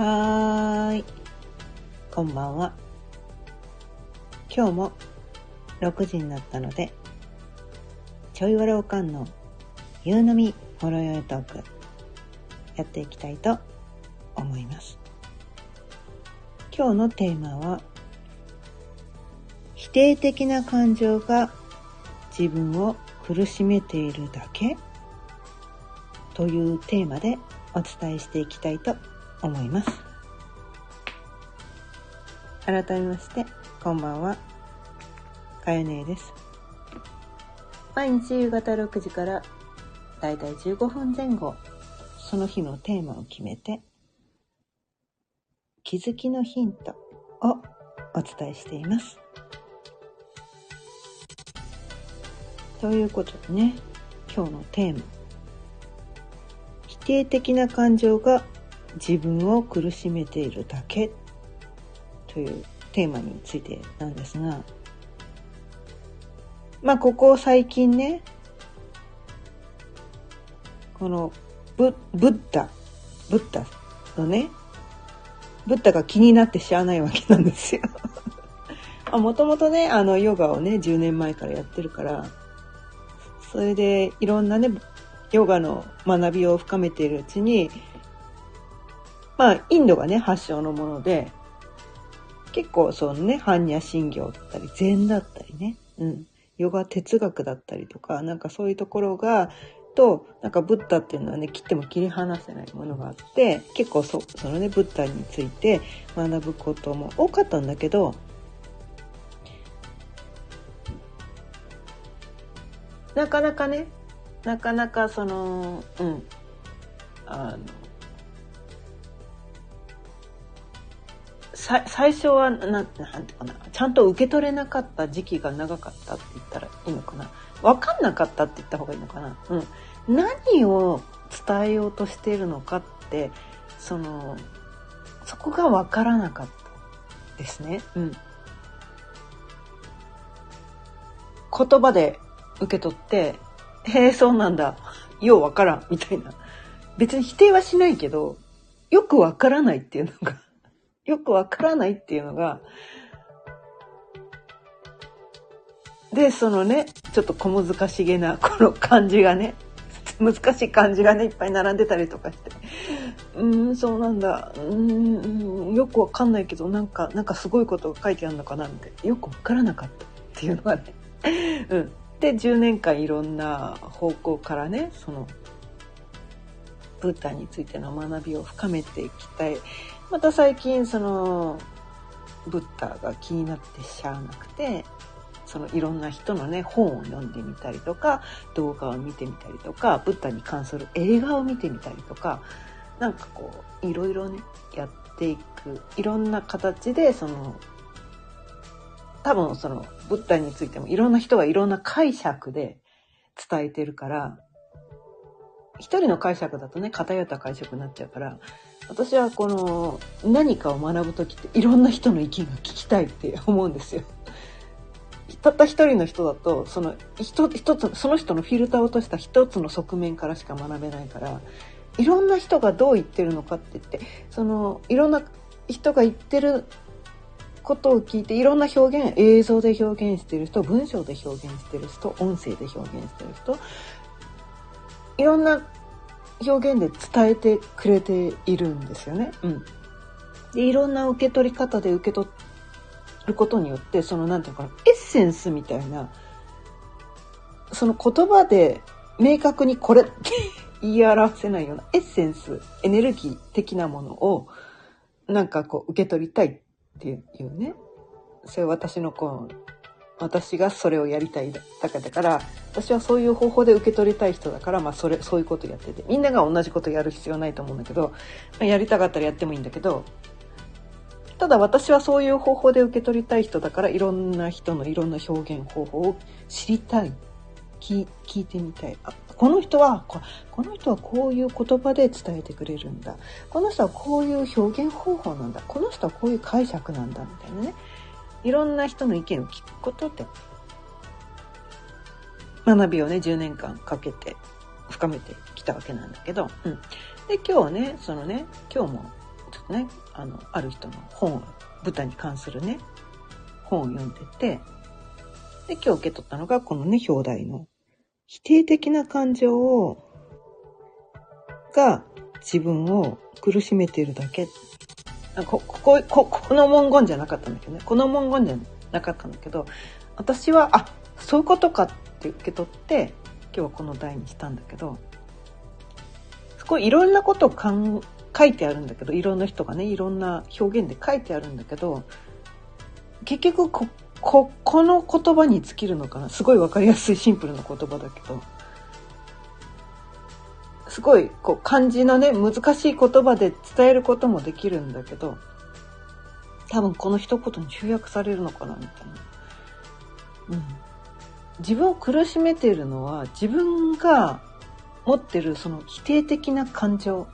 はーい。こんばんは。今日も6時になったので、ちょいわらおかんの夕飲みほろよいトーク、やっていきたいと思います。今日のテーマは、否定的な感情が自分を苦しめているだけ？というテーマでお伝えしていきたいと思います。思います改めまして、こんばんは。かよねえです。毎日夕方6時からだいたい15分前後、その日のテーマを決めて、気づきのヒントをお伝えしています。ということでね、今日のテーマ。否定的な感情が自分を苦しめているだけというテーマについてなんですが、まあここ最近ね、このブブッダ、ブッダのね、ブッダが気になって知らないわけなんですよ。もともとね、あのヨガをね、10年前からやってるから、それでいろんなね、ヨガの学びを深めているうちに、まあ、インドがね、発祥のもので、結構そのね、般若心経だったり、禅だったりね、うん、ヨガ哲学だったりとか、なんかそういうところが、と、なんかブッダっていうのはね、切っても切り離せないものがあって、結構そそのね、ブッダについて学ぶことも多かったんだけど、なかなかね、なかなかその、うん、あの、最初はなんなんてかなちゃんと受け取れなかった時期が長かったって言ったらいいのかな？分かんなかったって言った方がいいのかな、うん、何を伝えようとしているのかってそのそこが分からなかったですね。うん、言葉で受け取って「へえそうなんだ。よう分からん」みたいな。別に否定はしないけどよく分からないっていうのがよくわからないっていうのが、で、そのね、ちょっと小難しげなこの漢字がね、難しい漢字がね、いっぱい並んでたりとかして、うーん、そうなんだ、うーん、よくわかんないけど、なんか、なんかすごいことが書いてあるのかなって、よくわからなかったっていうのがね、うん。で、10年間いろんな方向からね、その、ブッダについての学びを深めていきたい。また最近そのブッダが気になってしゃあなくてそのいろんな人のね本を読んでみたりとか動画を見てみたりとかブッダに関する映画を見てみたりとかなんかこういろいろねやっていくいろんな形でその多分そのブッダについてもいろんな人がいろんな解釈で伝えてるから一人の解釈だとね偏った解釈になっちゃうから私はこの何かを学ぶ時っていろんな人の意見が聞きたいって 思うんですよ。たった一人の人だとその一つその人のフィルターを落とした一つの側面からしか学べないからいろんな人がどう言ってるのかって言ってそのいろんな人が言ってることを聞いていろんな表現映像で表現してる人文章で表現してる人音声で表現してる人いろんな表現で伝えてくれているんですよね。うん。で、いろんな受け取り方で受け取ることによって、その、なんていうかな、エッセンスみたいな、その言葉で明確にこれって 言い表せないようなエッセンス、エネルギー的なものを、なんかこう受け取りたいっていうね、それ私のこう、私がそれをやりたいだからだから私はそういう方法で受け取りたい人だから、まあ、それそういうことやっててみんなが同じことやる必要ないと思うんだけど、まあ、やりたかったらやってもいいんだけどただ私はそういう方法で受け取りたい人だからいろんな人のいろんな表現方法を知りたい。聞いてみたい。あこの人はここの人はこういう言葉で伝えてくれるんだ。この人はこういう表現方法なんだ。この人はこういう解釈なんだ。みたいなね。いろんな人の意見を聞くことで学びをね10年間かけて深めてきたわけなんだけど、うん、で今日ねそのね今日もちょっとねあのある人の本舞台に関するね本を読んでてで今日受け取ったのがこのね表題の否定的な感情をが自分を苦しめているだけ。ここここの文言じゃなかったんだけどね。この文言じゃなかったんだけど私はあそういうことかって受け取って今日はこの題にしたんだけどすごいいろんなことを書いてあるんだけどいろんな人がねいろんな表現で書いてあるんだけど結局こここの言葉に尽きるのかな。すごい分かりやすいシンプルな言葉だけど。すごいこう漢字のね難しい言葉で伝えることもできるんだけど多分この一言に集約されるのかなみたいな。うん、自分を苦しめているのは自分が持ってるその否定的な感情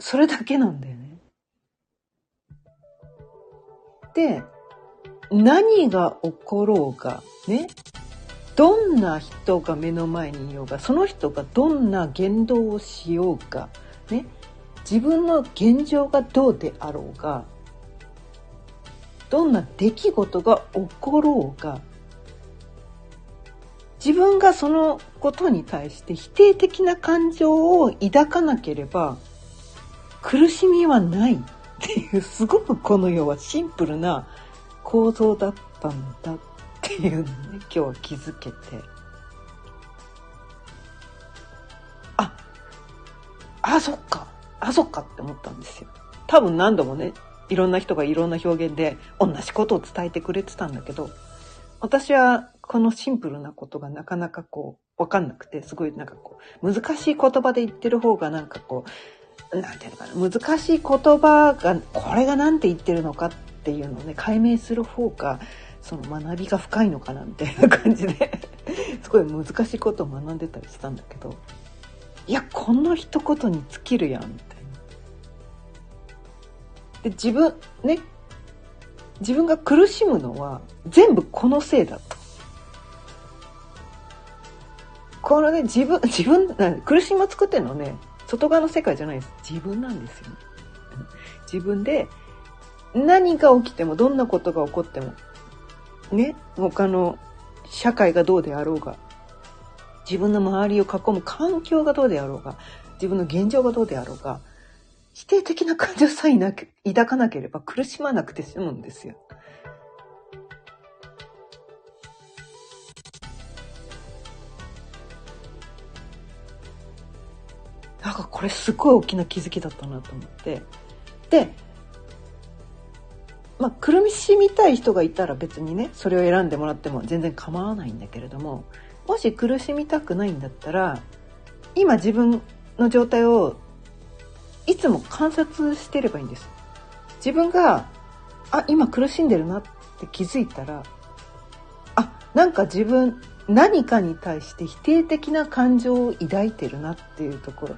それだけなんだよね。で、何が起ころうが、ね、どんな人が目の前にいようが、その人がどんな言動をしようが、ね、自分の現状がどうであろうが、どんな出来事が起ころうが、自分がそのことに対して否定的な感情を抱かなければ苦しみはないっていうすごくこの世はシンプルな構造だったんだ。っていうのね今日は気づけて。ああそっか。あそっかって思ったんですよ。多分何度もねいろんな人がいろんな表現で同じことを伝えてくれてたんだけど私はこのシンプルなことがなかなかこうわかんなくてすごいなんかこう難しい言葉で言ってる方がなんかこうなんていうのかな、難しい言葉が、これが何て言ってるのかっていうのをね、解明する方が、その学びが深いのかなみたいな感じで すごい難しいことを学んでたりしたんだけど、いや、この一言に尽きるやん、みたいな。で、自分、ね、自分が苦しむのは全部このせいだと。このね、自分、自分、苦しみを作ってるのね、外側の世界じゃないです。自分なんですよね。自分で何が起きても、どんなことが起こっても、ね、他の社会がどうであろうが、自分の周りを囲む環境がどうであろうが、自分の現状がどうであろうが、否定的な感情さえなく抱かなければ苦しまなくて済むんですよ。なんかこれすごい大きな気づきだったなと思って。で、まあ、苦しみたい人がいたら別にね、それを選んでもらっても全然構わないんだけれども、もし苦しみたくないんだったら、今自分の状態をいつも観察してればいいんです。自分が、あ、今苦しんでるなって気づいたら、あ、なんか自分何かに対して否定的な感情を抱いてるなっていうところ。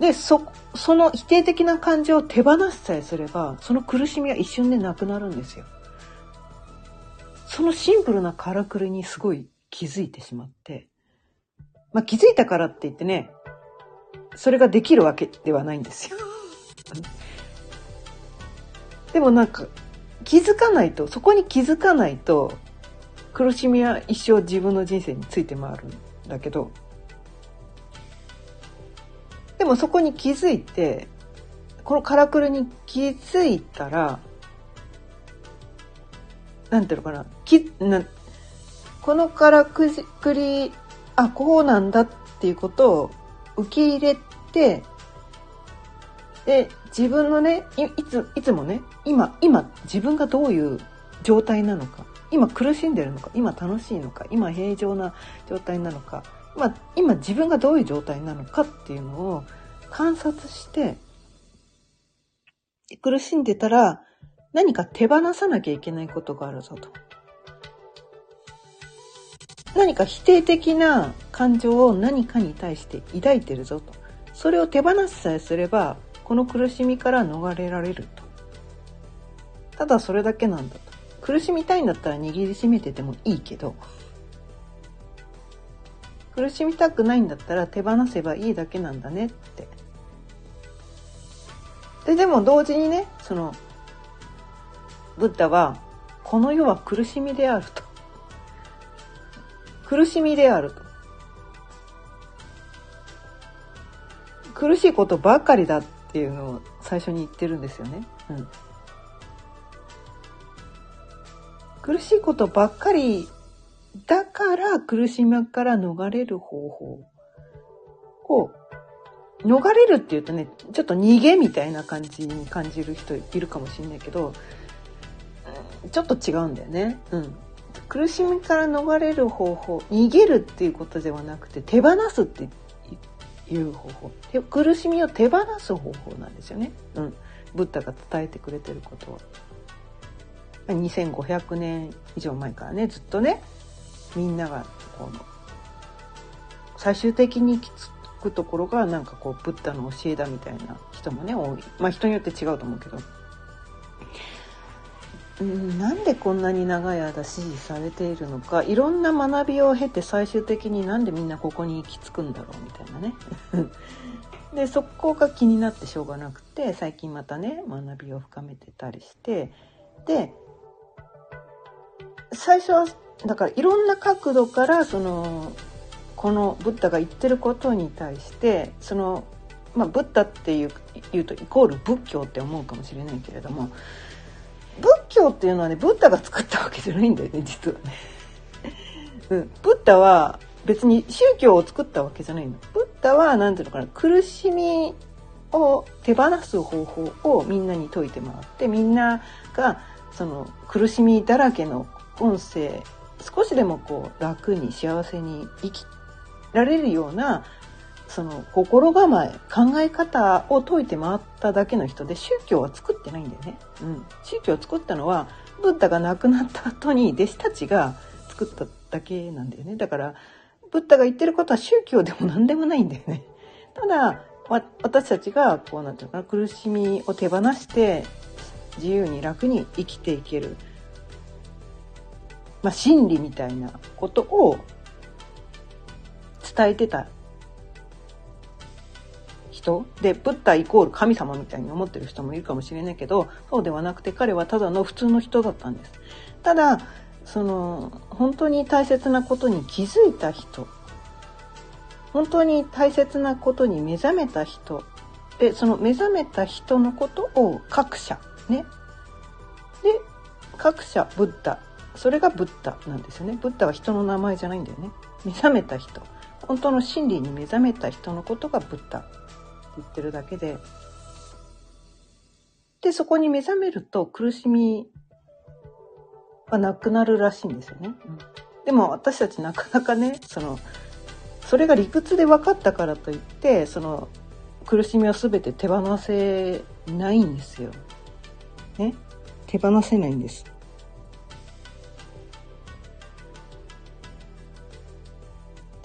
で、そ、その否定的な感情を手放しさえすれば、その苦しみは一瞬でなくなるんですよ。そのシンプルなからくりにすごい気づいてしまって。まあ気づいたからって言ってね、それができるわけではないんですよ。でもなんか気づかないと、そこに気づかないと、苦しみは一生自分の人生について回るんだけど、でもそこに気づいて、このからくりに気づいたら、なんていうのかな、きなこのからくり、あ、こうなんだっていうことを受け入れて、で、自分のね、いいつ、いつもね、今、今、自分がどういう状態なのか、今苦しんでるのか今楽しいのか今平常な状態なのか今今自分がどういう状態なのかっていうのを観察して苦しんでたら何か手放さなきゃいけないことがあるぞと。何か否定的な感情を何かに対して抱いてるぞと。それを手放しさえすれば、この苦しみから逃れられると。ただそれだけなんだと。苦しみたいんだったら握りしめててもいいけど、苦しみたくないんだったら手放せばいいだけなんだねって。で、でも同時にね、その、ブッダは、この世は苦しみであると。苦しみであると。苦しいことばかりだっていうのを最初に言ってるんですよね。うん。苦しいことばっかりだから苦しみから逃れる方法を逃れるっていうとねちょっと逃げみたいな感じに感じる人いるかもしれないけどちょっと違うんだよね。うん。苦しみから逃れる方法逃げるっていうことではなくて手放すっていう方法苦しみを手放す方法なんですよね。うん。ブッダが伝えてくれてることは。2500年以上前からねずっとねみんながこの最終的に行き着くところがなんかこうブッダの教えだみたいな人もね多い。まあ人によって違うと思うけど。うんなんでこんなに長い間支持されているのか。いろんな学びを経て最終的になんでみんなここに行き着くんだろうみたいなね。でそこが気になってしょうがなくて最近またね学びを深めてたりして。で最初はだからいろんな角度からそのこのブッダが言ってることに対してその、まあ、ブッダっていう言うとイコール仏教って思うかもしれないけれども仏教っていうのはねブッダが作ったわけじゃないんだよね実はね。うん、ブッダは別に宗教を作ったわけじゃないの。ブッダは何ていうのかな苦しみを手放す方法をみんなに説いてもらってみんながその苦しみだらけの音声少しでもこう楽に幸せに生きられるようなその心構え考え方を説いて回っただけの人で宗教は作ってないんだよね。うん、宗教を作ったのはブッダが亡くなった後に弟子たちが作っただけなんだよね。だからブッダが言ってることは宗教でも何でもないんだよね。ただ私たちがこうなんていうかな苦しみを手放して自由に楽に生きていけるまあ、真理みたいなことを伝えてた人。でブッダイコール神様みたいに思ってる人もいるかもしれないけどそうではなくて彼はただの普通の人だったんです。ただその本当に大切なことに気づいた人。本当に大切なことに目覚めた人。でその目覚めた人のことを各社ね。で各社ブッダ。それがブッダなんですよね。ブッダは人の名前じゃないんだよね。目覚めた人。本当の真理に目覚めた人のことがブッダって言ってるだけで。で、そこに目覚めると苦しみはなくなるらしいんですよね。うん、でも私たちなかなかね、その、それが理屈で分かったからといって、その苦しみを全て手放せないんですよ。ね。手放せないんです。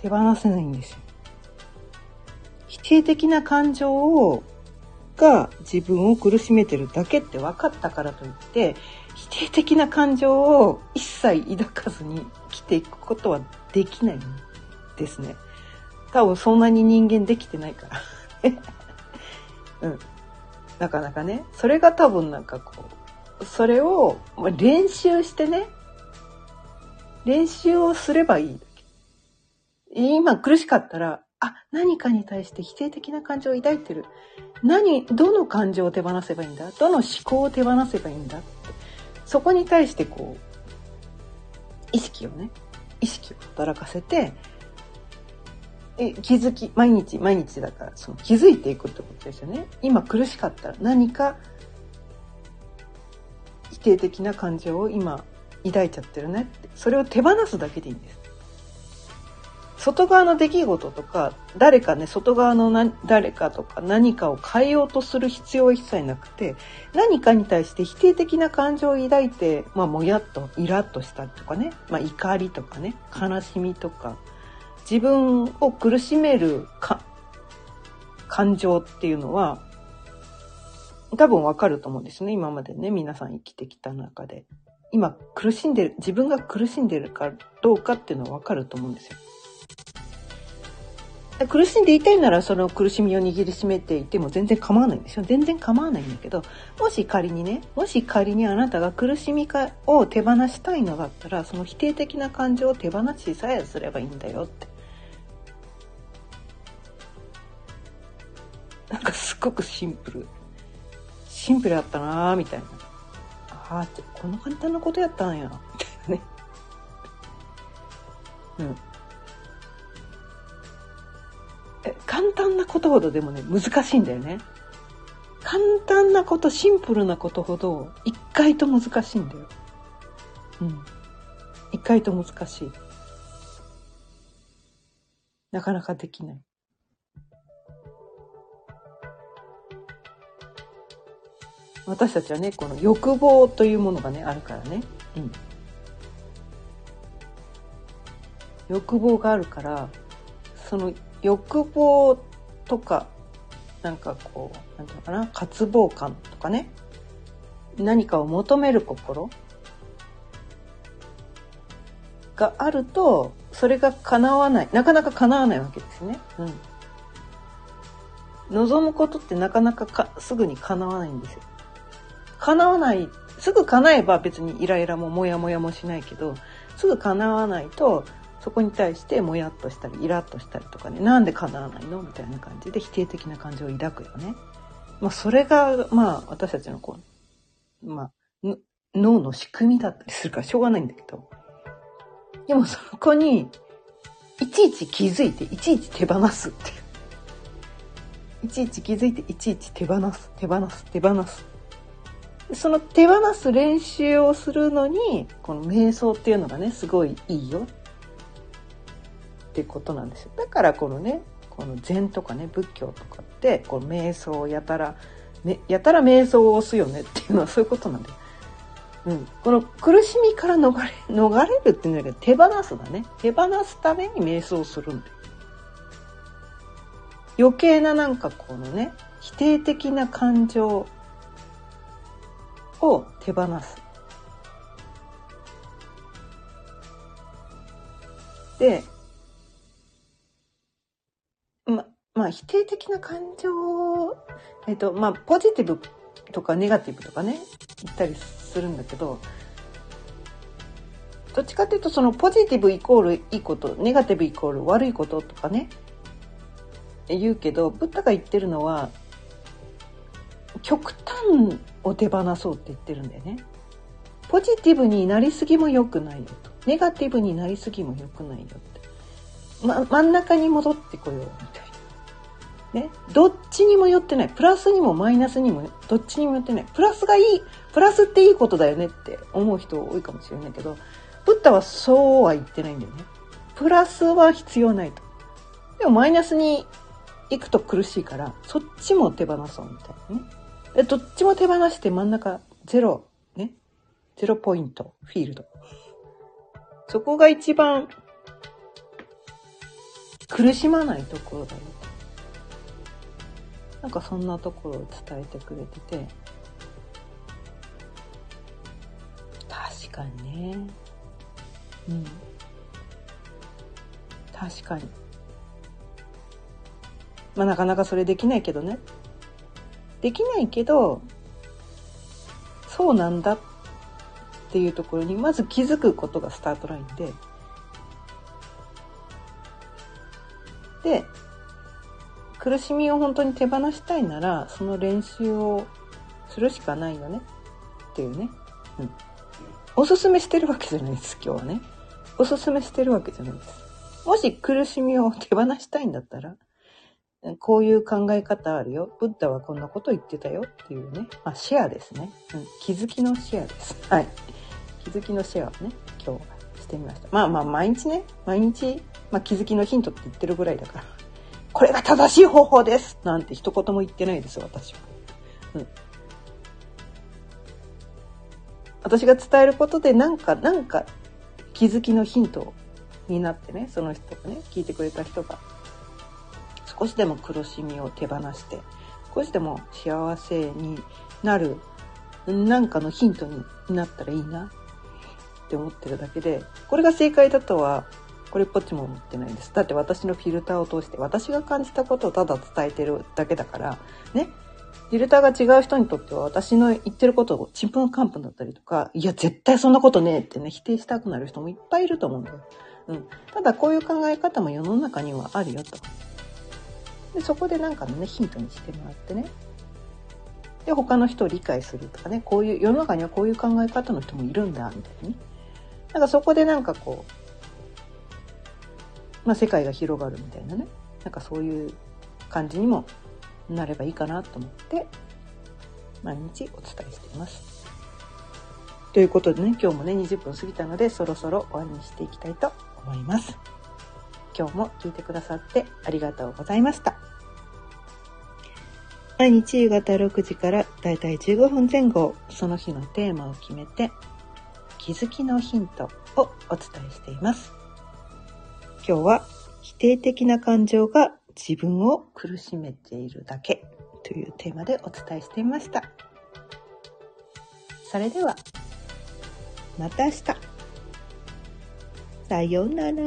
手放せないんですよ。否定的な感情をが自分を苦しめてるだけって分かったからといって否定的な感情を一切抱かずに生きていくことはできないんですね。多分そんなに人間できてないから。うん。なかなかね。それが多分なんかこう、それを練習してね、練習をすればいい今苦しかったら、あ、何かに対して否定的な感情を抱いてる。何、どの感情を手放せばいいんだ？どの思考を手放せばいいんだ？って。そこに対してこう、意識をね、意識を働かせて、え気づき、毎日毎日だから、その気づいていくってことですよね。今苦しかったら何か否定的な感情を今抱いちゃってるねって。それを手放すだけでいいんです。外側の出来事とか、誰かね、外側のな誰かとか何かを変えようとする必要は一切なくて、何かに対して否定的な感情を抱いて、まあ、もやっと、イラッとしたりとかね、まあ、怒りとかね、悲しみとか、自分を苦しめるか感情っていうのは、多分わかると思うんですね。今までね、皆さん生きてきた中で。今苦しんでる、自分が苦しんでるかどうかっていうのはわかると思うんですよ。苦しんでいたいならその苦しみを握りしめていても全然構わないんですよ。全然構わないんだけどもし仮にねもし仮にあなたが苦しみを手放したいのだったらその否定的な感情を手放しさえすればいいんだよって。なんかすっごくシンプル。シンプルだったなーみたいな。ああこんな簡単なことやったんや。みたいなね。うん。簡単なことほどでもね、難しいんだよね。簡単なこと、シンプルなことほど、一回と難しいんだよ。うん。一回と難しい。なかなかできない。私たちはね、この欲望というものがね、あるからね。うん。欲望があるから、その欲望とかなんかこうなんていうのかな？渇望感とかね何かを求める心があるとそれが叶わないなかなか叶わないわけですね。うん、望むことってなかなかかすぐに叶わないんですよ。叶わないすぐ叶えば別にイライラもモヤモヤもしないけどすぐ叶わないとそこに対してもやっとしたりイラッとしたりとかねなんで叶わないのみたいな感じで否定的な感情を抱くよね。まあそれがまあ私たちのこう、まあ、脳の仕組みだったりするからしょうがないんだけど。でもそこにいちいち気づいていちいち手放すっていう。いちいち気づいていちいち手放す手放す手放す。その手放す練習をするのにこの瞑想っていうのがねすごいいいよっていうことなんですよだからこのねこの禅とかね仏教とかってこの瞑想をやたら、ね、やたら瞑想を押すよねっていうのは そういうことなんだよ。うん、この苦しみから逃れ逃れるっていうんだけど手放すだね手放すために瞑想するんだよ。余計ななんかこのね否定的な感情を手放す。でまあ、否定的な感情を、えっ、と、まあ、ポジティブとかネガティブとかね、言ったりするんだけど、どっちかっていうと、そのポジティブイコールいいこと、ネガティブイコール悪いこととかね、言うけど、ブッダが言ってるのは、極端を手放そうって言ってるんだよね。ポジティブになりすぎも良くないよと。ネガティブになりすぎも良くないよって。ま、真ん中に戻ってこようみたい。ね、どっちにも寄ってない。プラスにもマイナスにも、どっちにも寄ってない。プラスがいい、プラスっていいことだよねって思う人多いかもしれないけど、ブッダはそうは言ってないんだよね。プラスは必要ないと。でもマイナスに行くと苦しいから、そっちも手放そうみたいなね。でどっちも手放して真ん中ゼロ、ね。ゼロポイント、フィールド。そこが一番苦しまないところだよなんかそんなところを伝えてくれてて。確かにね。うん。確かに。まあなかなかそれできないけどね。できないけどそうなんだっていうところにまず気づくことがスタートラインで。で苦しみを本当に手放したいならその練習をするしかないよねっていうね、うん、おすすめしてるわけじゃないです今日はねおすすめしてるわけじゃないですもし苦しみを手放したいんだったらこういう考え方あるよ。ブッダはこんなこと言ってたよっていうね。まあ、シェアですね、うん。気づきのシェアです。はい。気づきのシェアをね、今日はしてみました。まあまあ、毎日ね、毎日、まあ、気づきのヒントって言ってるぐらいだから。これが正しい方法ですなんて一言も言ってないです、私は。うん。私が伝えることでなんか、なんか気づきのヒントになってね、その人がね、聞いてくれた人が少しでも苦しみを手放して、少しでも幸せになるなんかのヒントになったらいいなって思ってるだけで、これが正解だとはこれっぽっちも思ってないです。だって私のフィルターを通して私が感じたことをただ伝えてるだけだから、ね？フィルターが違う人にとっては私の言ってることをちんぷんかんぷんだったりとか、いや、絶対そんなことねえってね、否定したくなる人もいっぱいいると思うんだよ。うん。ただこういう考え方も世の中にはあるよと。で、そこでなんかのね、ヒントにしてもらってね。で、他の人を理解するとかね、こういう、世の中にはこういう考え方の人もいるんだ、みたいなね。なんかそこでなんかこう、まあ世界が広がるみたいなね。なんかそういう感じにもなればいいかなと思って、毎日お伝えしています。ということでね、今日もね、20分過ぎたので、そろそろ終わりにしていきたいと思います。今日も聞いてくださってありがとうございました。毎日夕方6時からだいたい15分前後、その日のテーマを決めて、気づきのヒントをお伝えしています。今日は否定的な感情が自分を苦しめているだけというテーマでお伝えしていました。それでは、また明日。さようなら。